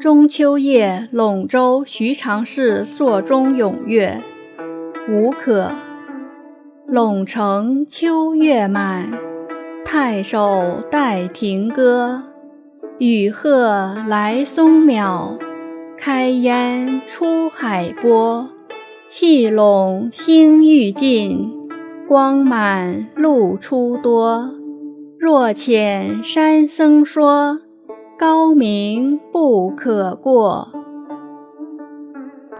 中秋夜，陇州徐长氏作中咏月，吴可。陇城秋月满，太守待停歌。雨鹤来松鸟，开烟出海波。气陇星欲尽，光满露出多。若遣山僧说。高明不可过。